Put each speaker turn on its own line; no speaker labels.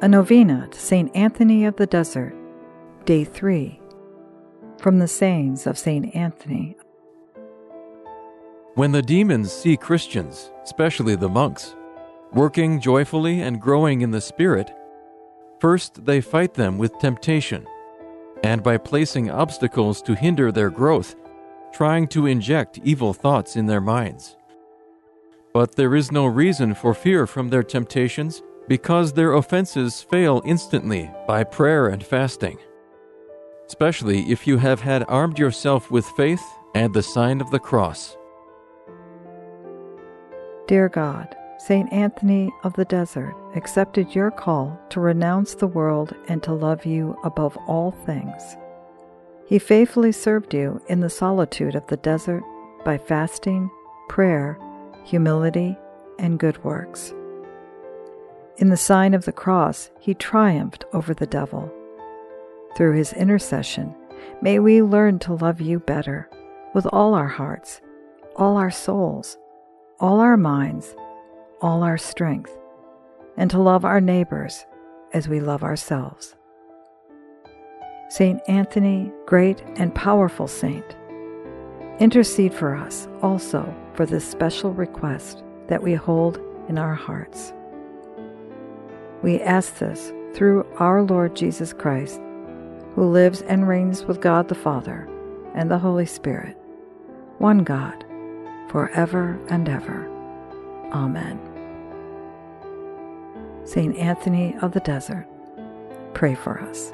A novena to St. Anthony of the Desert, Day 3. From the sayings of St. Anthony.
When the demons see Christians, especially the monks, working joyfully and growing in the Spirit, first they fight them with temptation, and by placing obstacles to hinder their growth, trying to inject evil thoughts in their minds. But there is no reason for fear from their temptations because their offenses fail instantly by prayer and fasting. Especially if you have had armed yourself with faith and the sign of the cross.
Dear God, St. Anthony of the Desert accepted your call to renounce the world and to love you above all things. He faithfully served you in the solitude of the desert by fasting, prayer, humility, and good works. In the sign of the cross, he triumphed over the devil. Through his intercession, may we learn to love you better with all our hearts, all our souls, all our minds, all our strength, and to love our neighbors as we love ourselves. Saint Anthony, great and powerful saint, intercede for us also for this special request that we hold in our hearts. We ask this through our Lord Jesus Christ, who lives and reigns with God the Father and the Holy Spirit, one God, forever and ever. Amen. Saint Anthony of the Desert, pray for us.